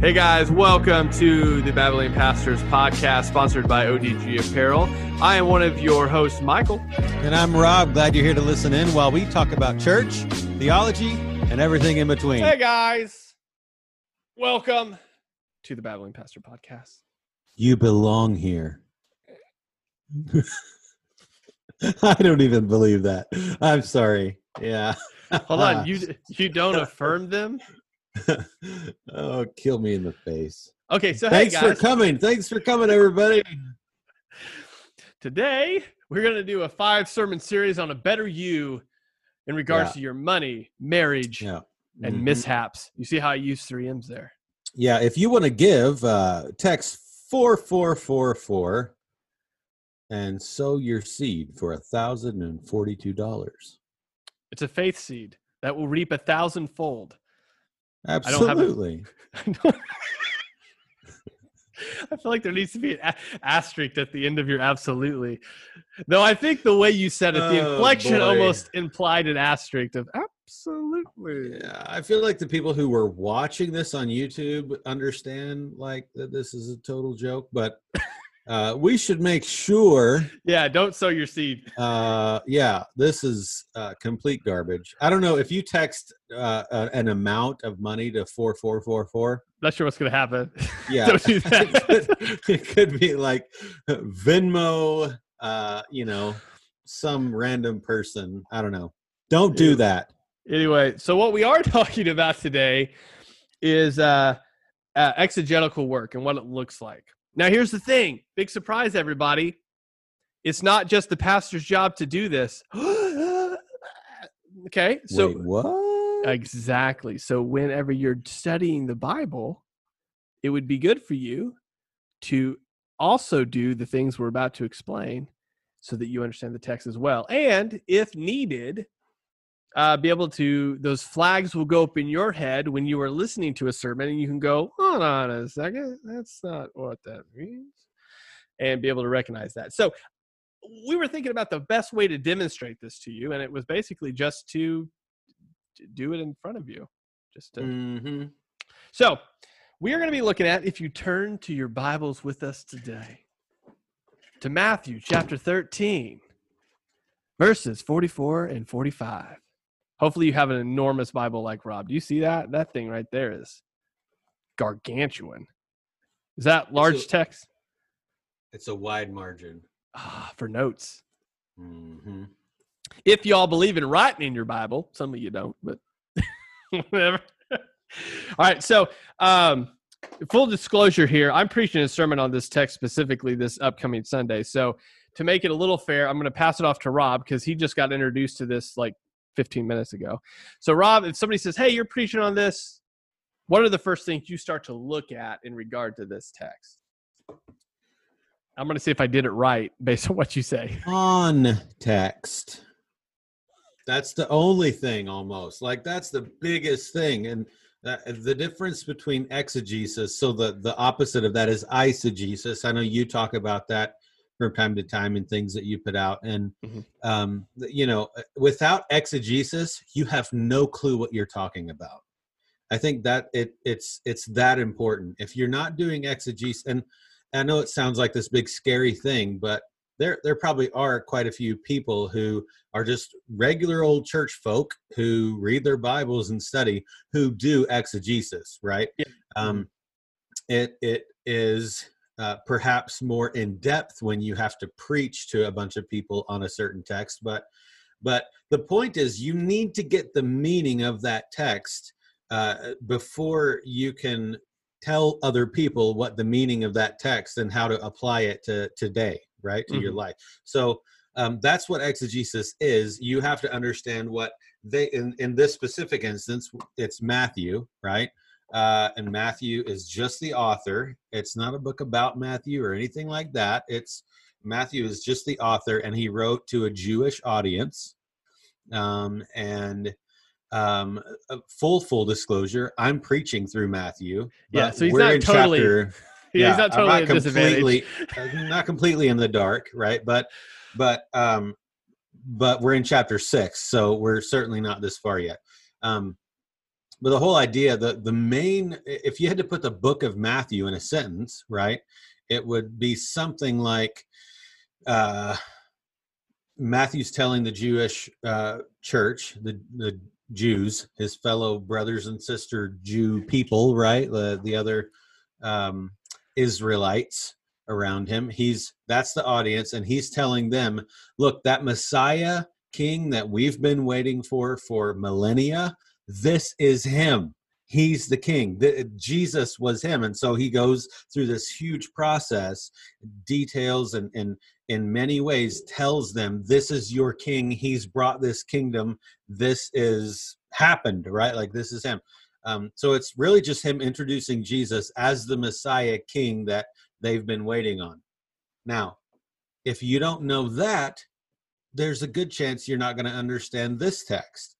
Hey guys, welcome to the Babylon Pastors podcast sponsored by ODG Apparel. I am one of your hosts, Michael. And I'm Rob. Glad you're here to listen in while we talk about church, theology, and everything in between. Hey guys, welcome to the Babylon Pastor podcast. You belong here. I don't even believe that. I'm sorry. Yeah. Hold on, you you don't affirm them? Oh, kill me in the face. Okay, so Thanks hey guys, for coming. Thanks for coming, everybody. today we're going to do a five sermon series on a better you in regards Yeah. to your money, marriage, Yeah. and Mhm. mishaps. You see how I use three M's there? Yeah, if you want to give, uh, text 4444 and sow your seed for a $1,042. It's a faith seed that will reap a thousandfold. Don't have a- Absolutely. I. I feel like there needs to be an a- asterisk at the end of your absolutely. No, I think the way you said it, the Oh, inflection boy. almost implied an asterisk of absolutely. Yeah, I feel like the people who were watching this on YouTube understand like that this is a total joke, but uh, we should make sure. Yeah, don't sow your seed. Uh, yeah, this is uh, complete garbage. I don't know if you text uh, a- an amount of money to four four four four. Not sure what's going to happen. Yeah, don't do it, that. could, it could be like Venmo. Uh, you know, some random person. I don't know. Don't do that. anyway, so what we are talking about today is uh, uh, exegetical work and what it looks like. Now, here's the thing big surprise, everybody. It's not just the pastor's job to do this. okay, so Wait, what? exactly. So, whenever you're studying the Bible, it would be good for you to also do the things we're about to explain so that you understand the text as well. And if needed, uh, be able to, those flags will go up in your head when you are listening to a sermon and you can go, hold on a second, that's not what that means, and be able to recognize that. So, we were thinking about the best way to demonstrate this to you, and it was basically just to do it in front of you. Just to, hmm so, we are going to be looking at if you turn to your Bibles with us today to Matthew chapter 13, verses 44 and 45. Hopefully, you have an enormous Bible like Rob. Do you see that? That thing right there is gargantuan. Is that large a- text? It's a wide margin. Ah, for notes. hmm If y'all believe in writing in your Bible, some of you don't, but whatever. All right, so um, full disclosure here, I'm preaching a sermon on this text specifically this upcoming Sunday. So to make it a little fair, I'm going to pass it off to Rob because he just got introduced to this like 15 minutes ago. So Rob, if somebody says, "Hey, you're preaching on this," what are the first things you start to look at in regard to this text? I'm going to see if I did it right based on what you say. On text. That's the only thing almost. Like that's the biggest thing. And uh, the difference between exegesis, so the, the opposite of that is eisegesis. I know you talk about that from time to time in things that you put out. And, Mhm. um, you know, without exegesis, you have no clue what you're talking about. I think that it it's it's that important. If you're not doing exegesis, and I know it sounds like this big scary thing, but there there probably are quite a few people who are just regular old church folk who read their Bibles and study who do exegesis, right? Yeah. Um, it it is uh, perhaps more in depth when you have to preach to a bunch of people on a certain text, but but the point is you need to get the meaning of that text uh, before you can tell other people what the meaning of that text and how to apply it to today right to your life. So um, that's what exegesis is. You have to understand what they in, in this specific instance it's matthew right uh, and matthew is just the author. It's not a book about matthew or anything like that. It's matthew is just the author and he wrote to a jewish audience. Um, and um uh, full full disclosure i'm preaching through matthew Yeah, so he's not totally- chapter- Yeah, he's not totally at completely, uh, not completely in the dark right? But but um but we're in chapter six so we're certainly not this far yet. Um but the whole idea the the main if you had to put the book of matthew in a sentence right it would be something like uh matthew's telling the jewish uh church the the jews his fellow brothers and sister jew people right the the other um israelites around him he's that's the audience and he's telling them look that messiah king that we've been waiting for for millennia this is him. He's the king. The, jesus was him. And so he goes through this huge process details and, and in many ways tells them this is your king. He's brought this kingdom. This is happened right? Like this is him. Um, so it's really just him introducing jesus as the messiah king that they've been waiting on. Now if you don't know that there's a good chance you're not going to understand this text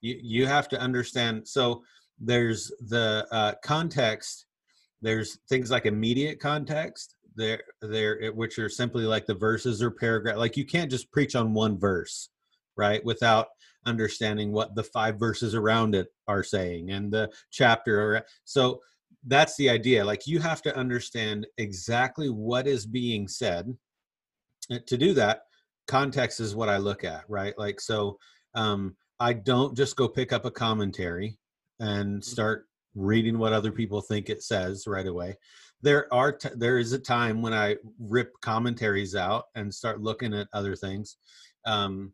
you you have to understand so there's the uh, context there's things like immediate context there there which are simply like the verses or paragraph like you can't just preach on one verse right without understanding what the five verses around it are saying and the chapter so that's the idea like you have to understand exactly what is being said. To do that context is what i look at right like so um I don't just go pick up a commentary and mm-hmm. start reading what other people think it says right away. There are t- there is a time when I rip commentaries out and start looking at other things. Um,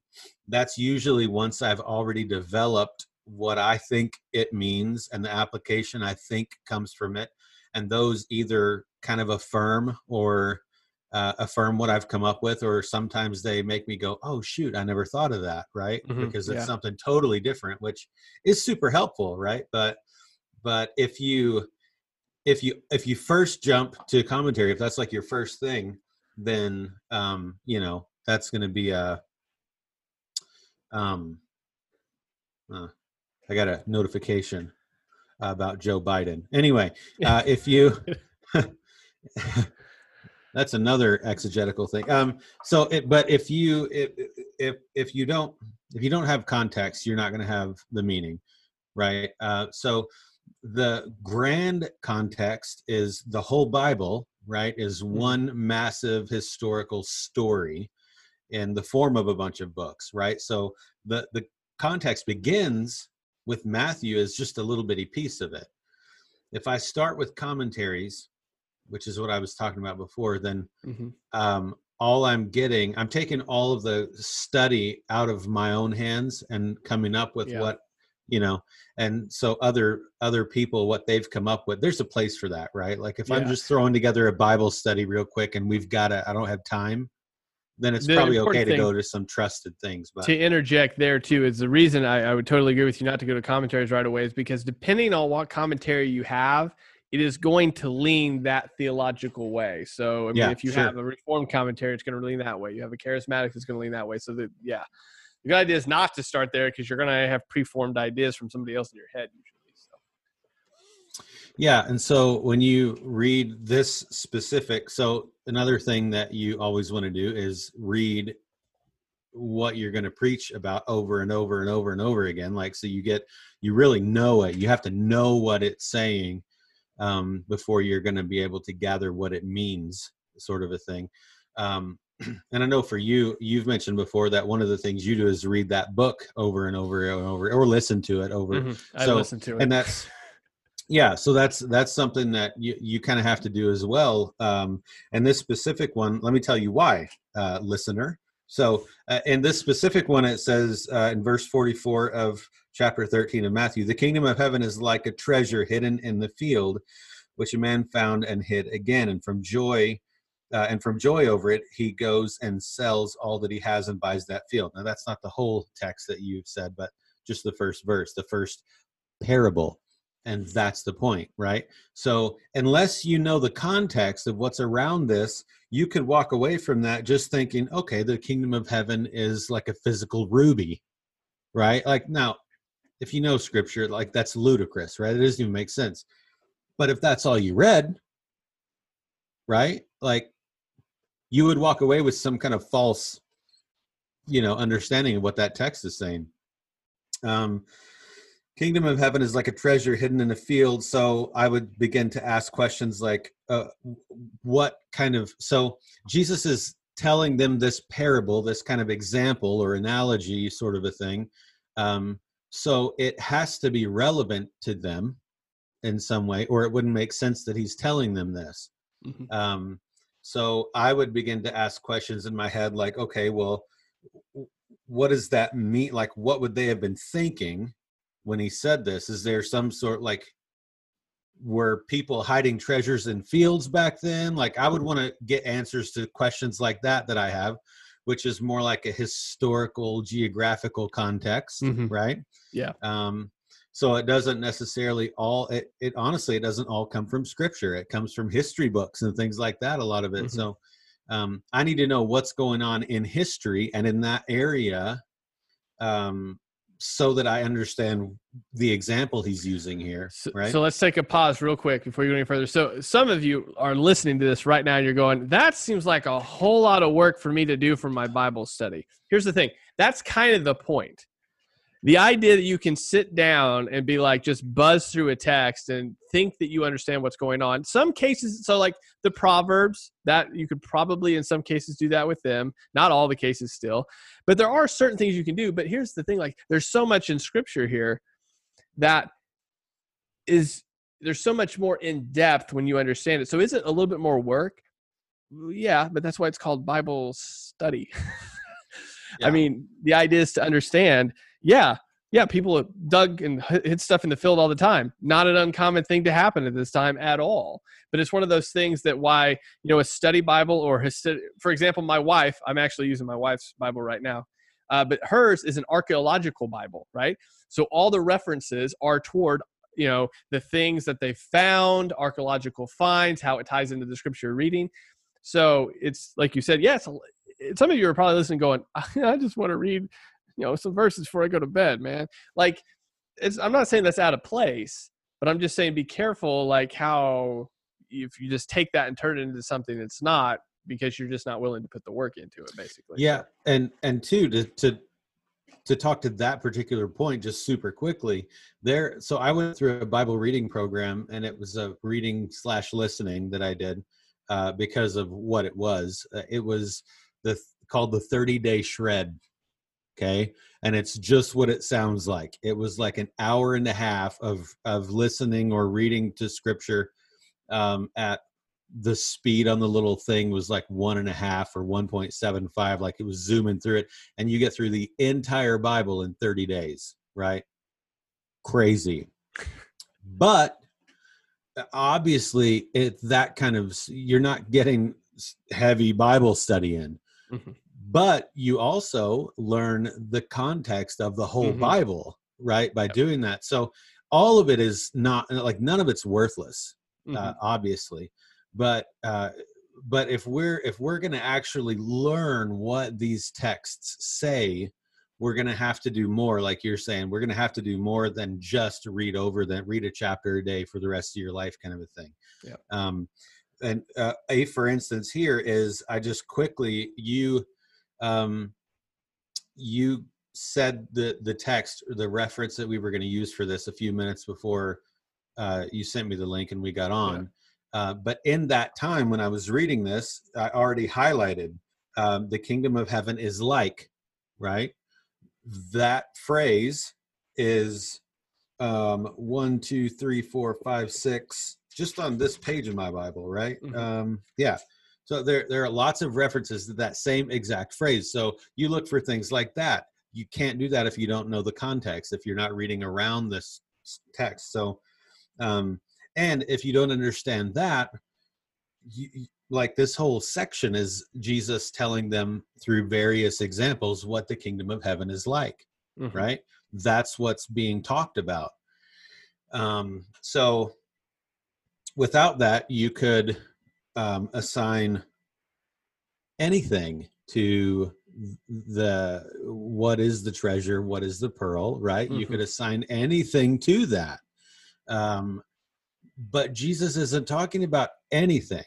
that's usually once I've already developed what I think it means and the application I think comes from it, and those either kind of affirm or uh, affirm what I've come up with, or sometimes they make me go, "Oh shoot, I never thought of that," right? Mm-hmm, because it's yeah. something totally different, which is super helpful, right? But but if you if you if you first jump to commentary, if that's like your first thing, then um, you know that's going to be a um. Uh, I got a notification about Joe Biden. Anyway, uh, if you that's another exegetical thing. Um so it but if you if if if you don't if you don't have context you're not going to have the meaning right? Uh so the grand context is the whole bible right is mm-hmm. one massive historical story in the form of a bunch of books right? So the the context begins with matthew as just a little bitty piece of it. If i start with commentaries which is what I was talking about before, then mm-hmm. um, all I'm getting, I'm taking all of the study out of my own hands and coming up with yeah. what you know and so other other people what they've come up with there's a place for that right like if yeah. i'm just throwing together a bible study real quick and we've got to i don't have time then it's the probably okay to go to some trusted things but to interject there too is the reason I, I would totally agree with you not to go to commentaries right away is because depending on what commentary you have it is going to lean that theological way. So, I mean, yeah, if you sure. have a reformed commentary, it's going to lean that way. You have a charismatic, it's going to lean that way. So, that, yeah, the good idea is not to start there because you're going to have preformed ideas from somebody else in your head usually. So. Yeah, and so when you read this specific, so another thing that you always want to do is read what you're going to preach about over and over and over and over again like so you get you really know it you have to know what it's saying um, before you're going to be able to gather what it means, sort of a thing. Um, and I know for you, you've mentioned before that one of the things you do is read that book over and over and over, or listen to it over. Mm-hmm. I so, listen to it, and that's yeah. So that's that's something that you you kind of have to do as well. Um, and this specific one, let me tell you why, uh, listener. So uh, in this specific one, it says uh, in verse 44 of chapter 13 of Matthew, the kingdom of heaven is like a treasure hidden in the field, which a man found and hid again. And from joy, uh, and from joy over it, he goes and sells all that he has and buys that field. Now, that's not the whole text that you've said, but just the first verse, the first parable. And that's the point, right? So, unless you know the context of what's around this, you could walk away from that just thinking, okay, the kingdom of heaven is like a physical ruby, right? Like, now, if you know scripture, like that's ludicrous, right? It doesn't even make sense. But if that's all you read, right? Like, you would walk away with some kind of false, you know, understanding of what that text is saying. Um, kingdom of heaven is like a treasure hidden in a field so i would begin to ask questions like uh, what kind of so jesus is telling them this parable this kind of example or analogy sort of a thing um, so it has to be relevant to them in some way or it wouldn't make sense that he's telling them this mm-hmm. um, so i would begin to ask questions in my head like okay well what does that mean like what would they have been thinking when he said this is there some sort like were people hiding treasures in fields back then? Like i would want to get answers to questions like that that i have which is more like a historical geographical context mm-hmm. right? Yeah. Um so it doesn't necessarily all it, it honestly it doesn't all come from scripture. It comes from history books and things like that a lot of it. Mm-hmm. so um i need to know what's going on in history and in that area um so that I understand the example he's using here. Right. So, so, let's take a pause real quick before you go any further. So some of you are listening to this right now and you're going, that seems like a whole lot of work for me to do for my Bible study. Here's the thing. That's kind of the point the idea that you can sit down and be like just buzz through a text and think that you understand what's going on. Some cases so like the proverbs that you could probably in some cases do that with them. Not all the cases still. But there are certain things you can do. But here's the thing like there's so much in scripture here that is there's so much more in depth when you understand it. So is it a little bit more work? Yeah but that's why it's called bible study. Yeah. i mean the idea is to understand yeah, yeah, people dug and hit stuff in the field all the time. Not an uncommon thing to happen at this time at all. But it's one of those things that why, you know, a study Bible or his, for example, my wife, I'm actually using my wife's Bible right now, uh, but hers is an archaeological Bible, right? So all the references are toward, you know, the things that they found, archaeological finds, how it ties into the scripture reading. So it's like you said, yes, some of you are probably listening going, I just want to read you know some verses before I go to bed, man. Like it's I'm not saying that's out of place, but I'm just saying be careful like how if you just take that and turn it into something that's not because you're just not willing to put the work into it basically. Yeah, and and two to to to talk to that particular point just super quickly there so i went through a bible reading program and it was a reading slash listening that i did uh, because of what it was uh, it was the called the 30 day shred okay? And it's just what it sounds like. It was like an hour and a half of of listening or reading to scripture um, at the speed on the little thing was like one and a half or 1.75 like it was zooming through it and you get through the entire bible in 30 days right? Crazy. But uh, obviously it that kind of you're not getting heavy bible study in. Mm-hmm but you also learn the context of the whole mm-hmm. bible right by yep. doing that so all of it is not like none of it's worthless uh, mm-hmm. uh, obviously but uh, but if we're if we're going to actually learn what these texts say we're going to have to do more like you're saying we're going to have to do more than just read over that read a chapter a day for the rest of your life kind of a thing yeah um and uh, a for instance here is i just quickly you um, you said the the text or the reference that we were going to use for this a few minutes before uh, you sent me the link and we got on. Yeah. Uh, but in that time when I was reading this, I already highlighted um, the kingdom of heaven is like, right? That phrase is um, one, two, three, four, five, six, just on this page in my Bible, right? Mm-hmm. Um, yeah. So there, there are lots of references to that same exact phrase. So you look for things like that. You can't do that if you don't know the context, if you're not reading around this text. So, um, and if you don't understand that, you, like this whole section is Jesus telling them through various examples what the kingdom of heaven is like, mm-hmm. right? That's what's being talked about. Um, so without that, you could um, assign anything to the what is the treasure what is the pearl right mm-hmm. you could mm-hmm. assign anything to that um but jesus isn't talking about anything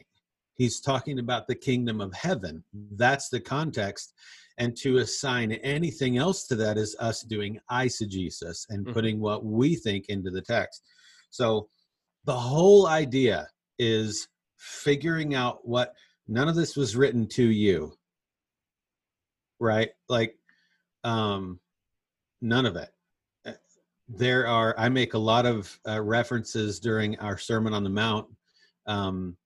he's talking about the kingdom of heaven that's the context and to assign anything else to that is us doing eisegesis and Mhm. putting what we think into the text so the whole idea is figuring out what none of this was written to you. Right? Like um none of it. Uh, there are i make a lot of uh, references during our sermon on the mount um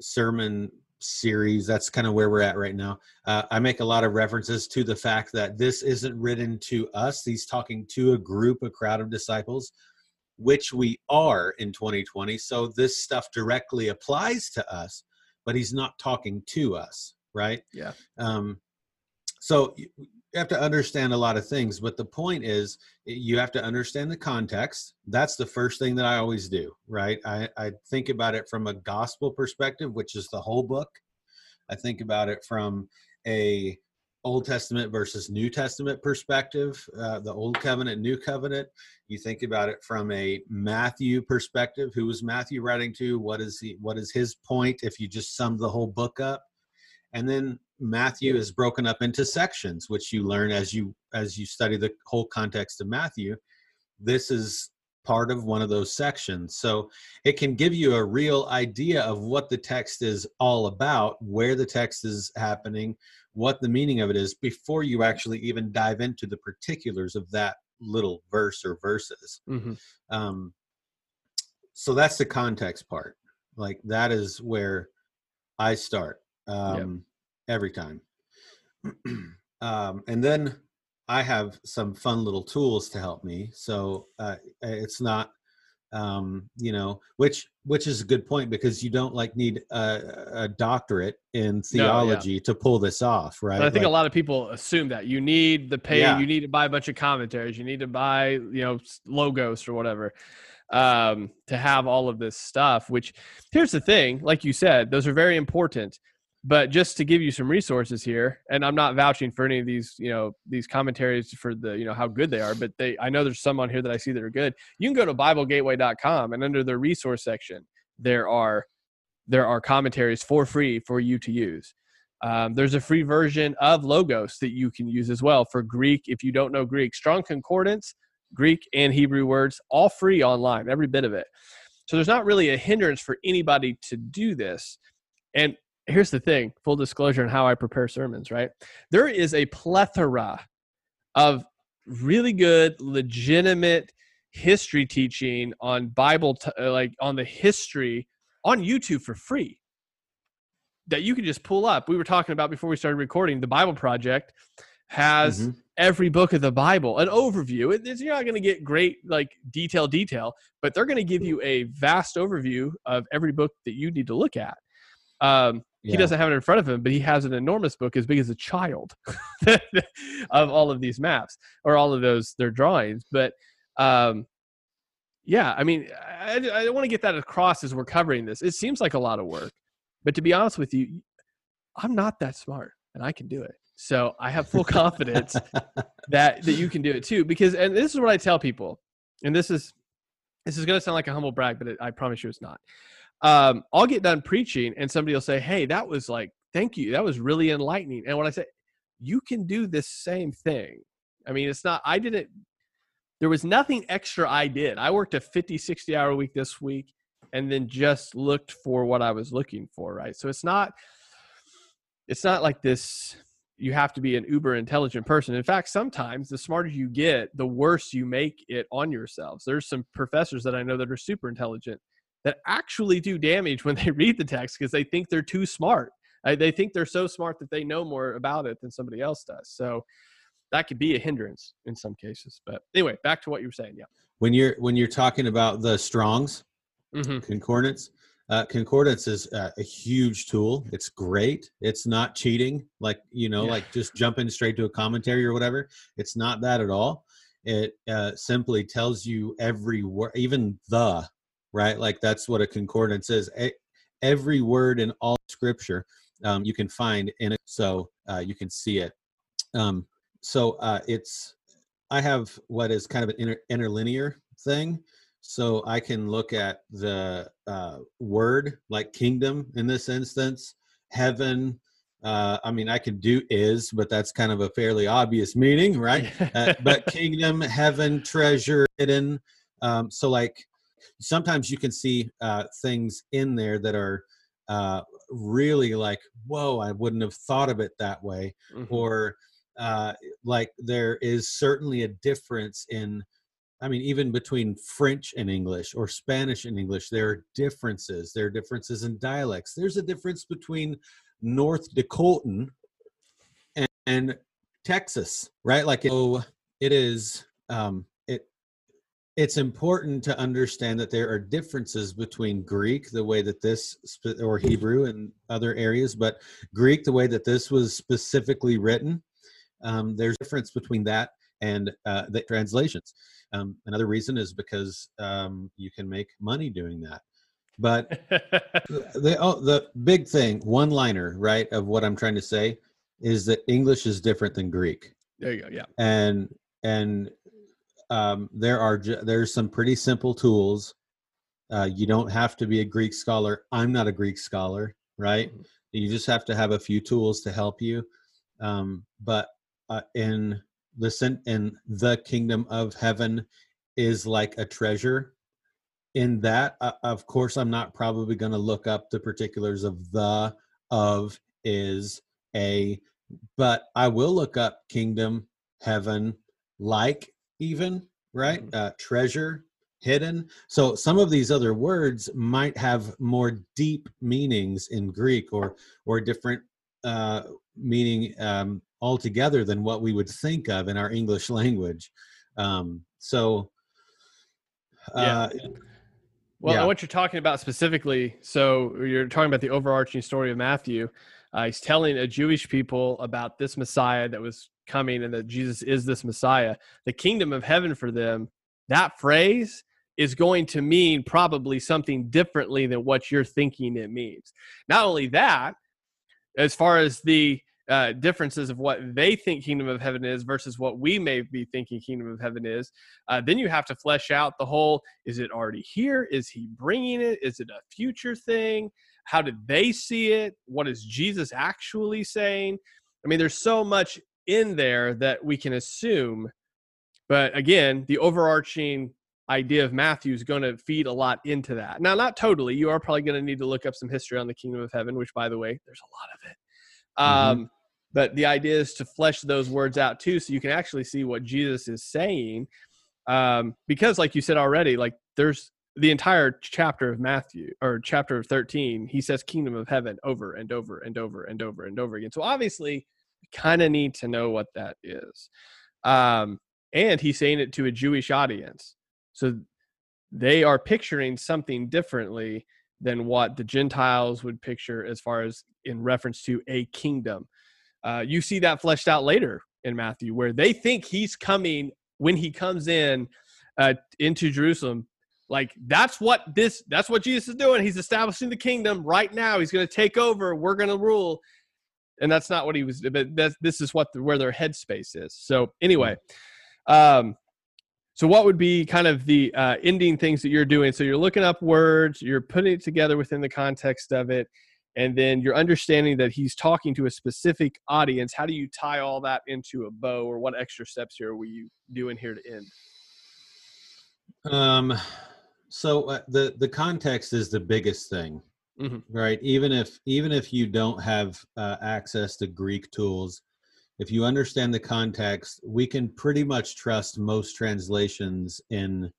sermon series. That's kind of where we're at right now. Uh, i make a lot of references to the fact that this isn't written to us. He's talking to a group a crowd of disciples which we are in 2020 so this stuff directly applies to us but he's not talking to us right? Yeah. um so you have to understand a lot of things but the point is you have to understand the context. That's the first thing that i always do right? I, I think about it from a gospel perspective which is the whole book. I think about it from a old testament versus new testament perspective uh, the old covenant new covenant. You think about it from a matthew perspective who was matthew writing to? What is he what is his point if you just sum the whole book up? And then matthew is broken up into sections which you learn as you as you study the whole context of matthew. This is part of one of those sections. So it can give you a real idea of what the text is all about where the text is happening what the meaning of it is before you actually even dive into the particulars of that little verse or verses. Hmm um so that's the context part. Like that is where i start um every time. Um and then i have some fun little tools to help me. So uh it's not um you know which which is a good point because you don't like need a, a doctorate in yeah. theology to pull this off right But I think Like- a lot of people assume that you need the pay, Yeah. you need to buy a bunch of commentaries, you need to buy, you know, logos or whatever um, to have all of this stuff. Which here's the thing, like you said, those are very important. But just to give you some resources here, and I'm not vouching for any of these, you know, these commentaries for the, you know, how good they are, but they, I know there's some on here that I see that are good. You can go to BibleGateway.com, and under the resource section, there are there are commentaries for free for you to use. Um, there's a free version of Logos that you can use as well for Greek if you don't know Greek. Strong Concordance, Greek and Hebrew words, all free online, every bit of it. So there's not really a hindrance for anybody to do this. And here's the thing full disclosure on how I prepare sermons, right? There is a plethora of really good, legitimate history teaching on Bible, t- uh, like on the history on YouTube for free that you can just pull up. We were talking about before we started recording. The Bible Project has Mhm. every book of the Bible, an overview. It- it's- you're not going to get great like detail detail, but they're going to give you a vast overview of every book that you need to look at. Um, He doesn't have it in front of him, but he has an enormous book as big as a child of all of these maps or all of those their drawings. But um, yeah, I mean, I, I want to get that across as we're covering this. It seems like a lot of work, but to be honest with you, I'm not that smart, and I can do it. So I have full confidence that that you can do it too. Because, and this is what I tell people, and this is this is going to sound like a humble brag, but it, I promise you, it's not. Um, I'll get done preaching, and somebody will say, "Hey, that was like, thank you, that was really enlightening." And when I say, "You can do this same thing," I mean, it's not. I didn't. There was nothing extra I did. I worked a 50, 60 hour week this week, and then just looked for what I was looking for. Right. So it's not. It's not like this you have to be an uber intelligent person. In fact, sometimes the smarter you get, the worse you make it on yourselves. There's some professors that I know that are super intelligent that actually do damage when they read the text because they think they're too smart. They think they're so smart that they know more about it than somebody else does. So that could be a hindrance in some cases. But anyway, back to what you were saying. Yeah. when you're when you're talking about the strongs Mm-hmm. concordance uh, concordance is uh, a huge tool it's great it's not cheating like you know Yeah. like just jumping straight to a commentary or whatever it's not that at all it uh, simply tells you every word even the right? Like that's what a concordance is. Every word in all scripture um, you can find in it so uh, you can see it. Um, so uh, it's i have what is kind of an inter- interlinear thing. So i can look at the uh, word like kingdom in this instance heaven uh, i mean i could do is but that's kind of a fairly obvious meaning right? Uh, but kingdom heaven treasure hidden um, so like sometimes you can see uh, things in there that are uh, really like whoa i wouldn't have thought of it that way Mhm. or uh, like there is certainly a difference in i mean even between french and english or spanish and english there are differences. There are differences in dialects. There's a difference between north dakotan and, and texas right? Like oh it is um it's important to understand that there are differences between greek the way that this or hebrew and other areas but greek the way that this was specifically written um, there's a difference between that and uh, the translations. Um, another reason is because um, you can make money doing that. But the oh, the big thing, one liner, right, of what I'm trying to say is that English is different than Greek, there you go. Yeah. and and um, there are there's some pretty simple tools. Uh, you don't have to be a Greek scholar. I'm not a Greek scholar, right? Mhm. You just have to have a few tools to help you. Um, but uh, in the sen- in the kingdom of heaven is like a treasure. In that, uh, of course, I'm not probably going to look up the particulars of the of is a, but I will look up kingdom, heaven, like even right Mhm. uh, treasure hidden so some of these other words might have more deep meanings in greek or or different uh meaning um altogether than what we would think of in our english language um so uh Well, Yeah. what you're talking about specifically, so you're talking about the overarching story of Matthew. Uh, he's telling a Jewish people about this Messiah that was coming and that Jesus is this Messiah. The kingdom of heaven for them, that phrase is going to mean probably something differently than what you're thinking it means. Not only that, as far as the uh, differences of what they think kingdom of heaven is versus what we may be thinking kingdom of heaven is, uh, then you have to flesh out the whole is it already here? Is he bringing it? Is it a future thing? How did they see it? What is Jesus actually saying? I mean, there's so much in there that we can assume. But again, the overarching idea of Matthew is going to feed a lot into that. Now, not totally. You are probably going to need to look up some history on the kingdom of heaven, which, by the way, there's a lot of it. Um, But the idea is to flesh those words out too, so you can actually see what Jesus is saying. Um, because, like you said already, like there's the entire chapter of Matthew or chapter 13, he says kingdom of heaven over and over and over and over and over again. So obviously, kind of need to know what that is. Um, and he's saying it to a Jewish audience. So they are picturing something differently than what the Gentiles would picture as far as in reference to a kingdom. Uh, you see that fleshed out later in Matthew, where they think he's coming when he comes in uh, into Jerusalem. Like that's what this that's what Jesus is doing. He's establishing the kingdom right now. He's going to take over. We're going to rule, and that's not what he was. But that's, this is what the, where their headspace is. So anyway, um, so what would be kind of the uh, ending things that you're doing? So you're looking up words, you're putting it together within the context of it, and then you're understanding that he's talking to a specific audience. How do you tie all that into a bow, or what extra steps here were you doing here to end? um so uh, the the context is the biggest thing Mhm. right even if even if you don't have uh, access to greek tools if you understand the context we can pretty much trust most translations in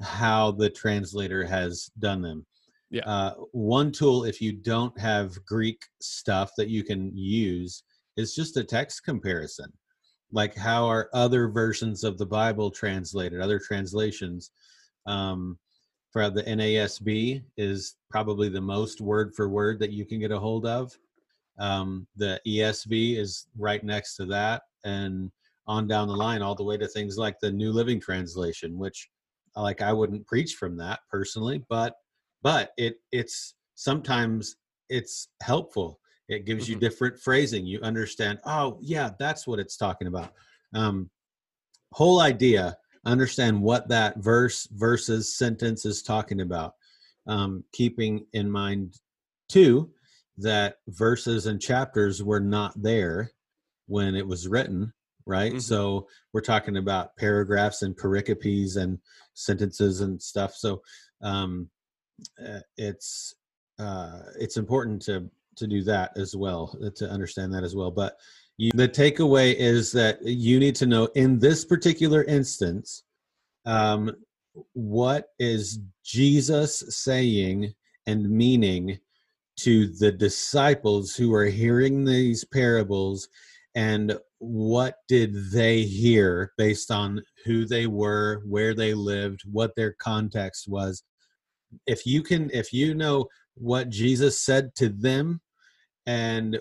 how the translator has done them Yeah. uh, one tool if you don't have greek stuff that you can use is just a text comparison like how are other versions of the bible translated other translations um, for the NASB is probably the most word for word that you can get a hold of. Um, the ESV is right next to that, and on down the line, all the way to things like the New Living Translation, which like I wouldn't preach from that personally, but but it it's sometimes it's helpful. It gives you Mhm. different phrasing. You understand. Oh yeah, that's what it's talking about. Um, whole idea understand what that verse versus sentence is talking about. Um, keeping in mind too that verses and chapters were not there when it was written right? Mm-hmm. so we're talking about paragraphs and pericopes and sentences and stuff. So um uh, it's uh it's important to to do that as well uh, to understand that as well. But you, the takeaway is that you need to know in this particular instance um what is jesus saying and meaning to the disciples who are hearing these parables? And what did they hear based on who they were where they lived what their context was? If you can if you know what jesus said to them and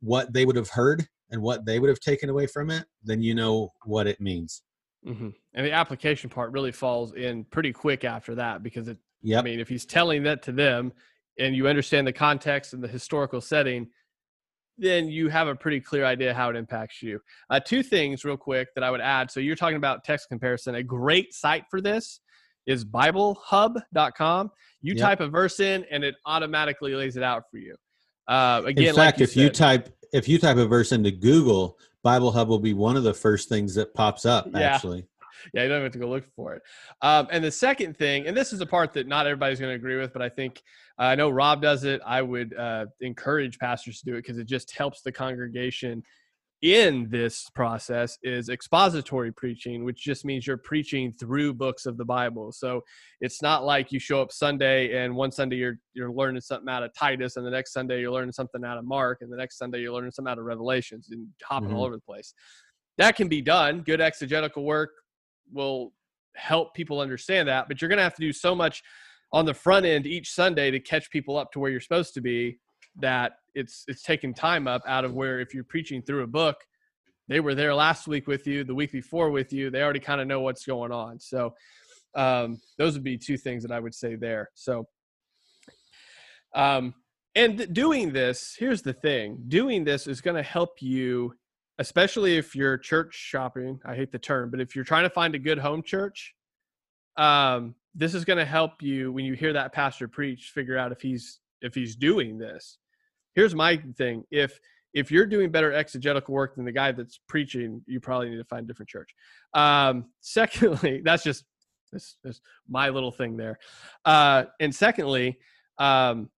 what they would have heard and what they would have taken away from it then you know what it means hmm And the application part really falls in pretty quick after that because it. yep I mean, if he's telling that to them, and you understand the context and the historical setting, then you have a pretty clear idea how it impacts you. Uh, two things, real quick, that I would add. So you're talking about text comparison. A great site for this is BibleHub.com. You Yep. type a verse in, and it automatically lays it out for you. Uh, again, in fact like if you type if you type a verse into google bible hub will be one of the first things that pops up Yeah. actually Yeah, you don't have to go look for it. Um, and the second thing, and this is a part that not everybody's going to agree with, but I think uh, I know Rob does it. I would uh, encourage pastors to do it because it just helps the congregation in this process is expository preaching, which just means you're preaching through books of the Bible. So it's not like you show up Sunday and one Sunday you're you're learning something out of Titus, and the next Sunday you're learning something out of Mark, and the next Sunday you're learning something out of Revelations and hopping all Mhm. over the place. That can be done. Good exegetical work will help people understand that, but you're going to have to do so much on the front end each Sunday to catch people up to where you're supposed to be that it's it's taking time up out of where if you're preaching through a book they were there last week with you the week before with you they already kind of know what's going on. So um, those would be two things that i would say there. So um, and th- doing this here's the thing doing this is going to help you especially if you're church shopping i hate the term but if you're trying to find a good home church um, this is going to help you when you hear that pastor preach figure out if he's if he's doing this here's my thing. If if you're doing better exegetical work than the guy that's preaching you probably need to find a different church. Um secondly that's just that's, that's my little thing there. Uh and secondly um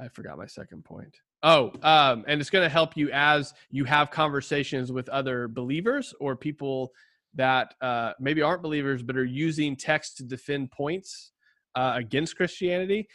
i forgot my second point. Oh um and it's going to help you as you have conversations with other believers or people that uh maybe aren't believers but are using text to defend points uh, against christianity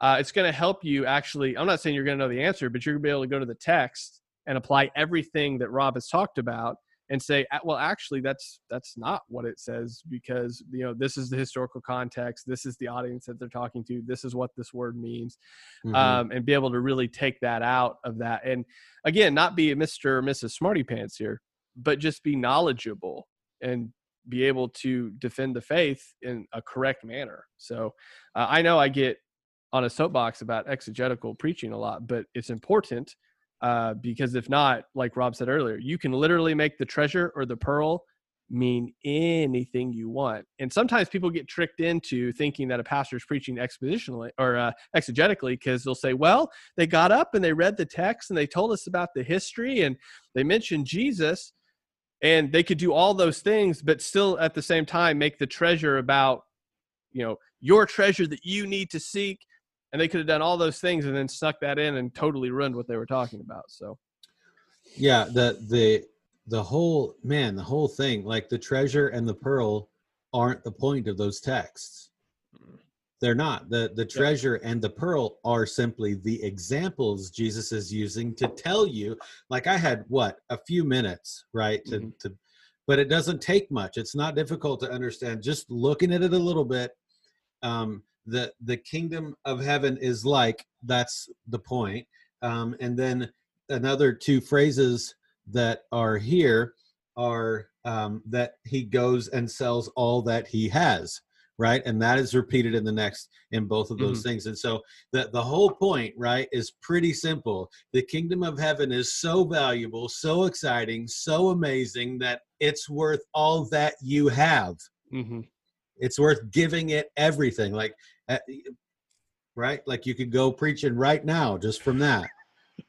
uh, it's going to help you actually i'm not saying you're going to know the answer but you're going to be able to go to the text and apply everything that rob has talked about and say "Ah, well actually that's that's not what it says because you know this is the historical context this is the audience that they're talking to this is what this word means Mhm. um, and be able to really take that out of that and again not be a mr or mrs smarty pants here but just be knowledgeable and be able to defend the faith in a correct manner so uh, i know i get on a soapbox about exegetical preaching a lot, but it's important uh, because if not, like Rob said earlier, you can literally make the treasure or the pearl mean anything you want. And sometimes people get tricked into thinking that a pastor is preaching expositionally or uh, exegetically because they'll say, well, they got up and they read the text and they told us about the history and they mentioned Jesus. And they could do all those things, but still at the same time make the treasure about, you know, your treasure that you need to seek and they could have done all those things and then snuck that in and totally ruined what they were talking about. So. Yeah the the the whole man the whole thing like the treasure and the pearl aren't the point of those texts. They're not. The the treasure and the pearl are simply the examples jesus is using to tell you like i had what a few minutes right to, Mhm. to but it doesn't take much. It's not difficult to understand. Just looking at it a little bit um the the kingdom of heaven is like that's the point um and then another two phrases that are here are um, that he goes and sells all that he has right? And that is repeated in the next in both of those things and so the, the whole point right is pretty simple. The kingdom of heaven is so valuable so exciting so amazing that it's worth all that you have. Hmm it's worth giving it everything like uh, right? Like you could go preaching right now just from that.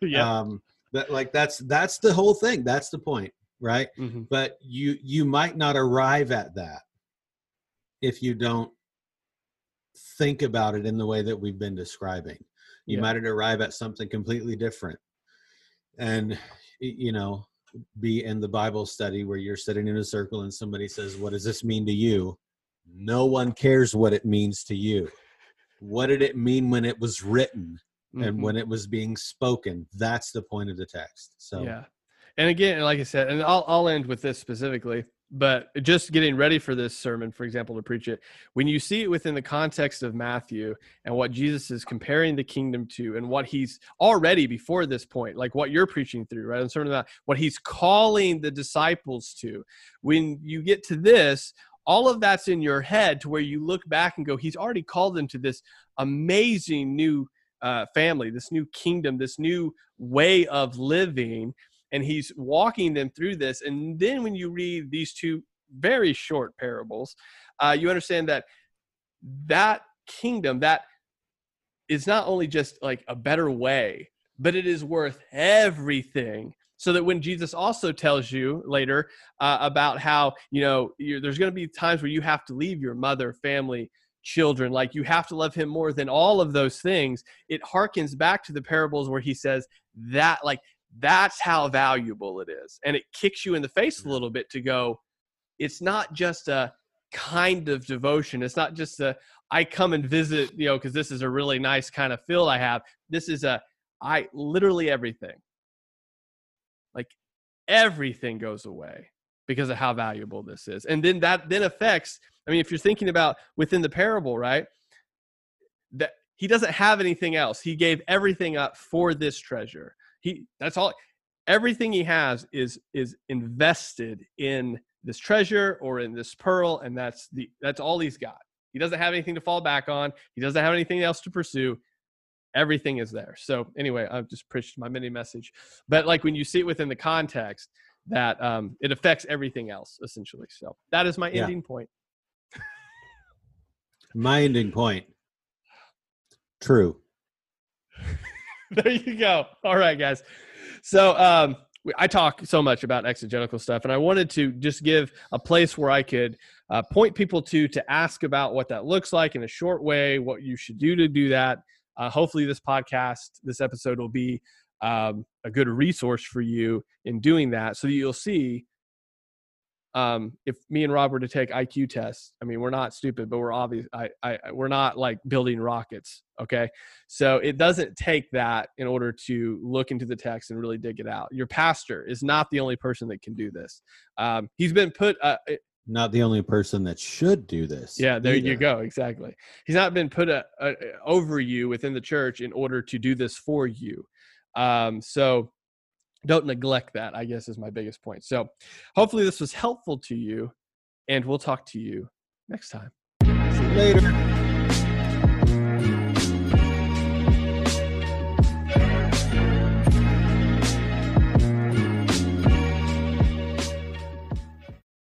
Yeah. um that like that's that's the whole thing. That's the point right? Hmm but you you might not arrive at that if you don't think about it in the way that we've been describing. You Yeah. might arrive at something completely different and you know be in the bible study where you're sitting in a circle and somebody says what does this mean to you no one cares what it means to you what did it mean when it was written and Mhm. when it was being spoken that's the point of the text so Yeah. And again, like I said, and I'll I'll end with this specifically, but just getting ready for this sermon, for example, to preach it, when you see it within the context of Matthew and what Jesus is comparing the kingdom to and what he's already before this point, like what you're preaching through, right? And sort of that what he's calling the disciples to. When you get to this, all of that's in your head to where you look back and go, He's already called them to this amazing new uh, family, this new kingdom, this new way of living and he's walking them through this. And then when you read these two very short parables uh, you understand that that kingdom that is not only just like a better way but it is worth everything so that when jesus also tells you later uh, about how you know you're, there's going to be times where you have to leave your mother family children like you have to love him more than all of those things it harkens back to the parables where he says that like that's how valuable it is. And it kicks you in the face a little bit to go it's not just a kind of devotion. It's not just a i come and visit you know because this is a really nice kind of feel i have. This is a i literally everything everything goes away because of how valuable this is and then that then affects i mean if you're thinking about within the parable right that he doesn't have anything else. He gave everything up for this treasure. He that's all everything he has is is invested in this treasure or in this pearl and that's the that's all he's got. He doesn't have anything to fall back on. He doesn't have anything else to pursue everything is there so anyway i've just preached my mini message but like when you see it within the context that um it affects everything else essentially so that is my Yeah. ending point my ending point true there you go. All right, guys. So um, I talk so much about exegetical stuff, and I wanted to just give a place where I could uh, point people to to ask about what that looks like in a short way, what you should do to do that. Uh, hopefully, this podcast, this episode, will be um, a good resource for you in doing that, so that you'll see. Um, if me and Rob were to take IQ tests, I mean, we're not stupid, but we're obvious. I, I, we're not like building rockets. Okay, so it doesn't take that in order to look into the text and really dig it out. Your pastor is not the only person that can do this. Um, he's been put. Uh, not the only person that should do this yeah, there you go. Exactly. He's not been put uh uh over you within the church in order to do this for you. Um, so don't neglect that. I guess is my biggest point. So hopefully this was helpful to you, and we'll talk to you next time. later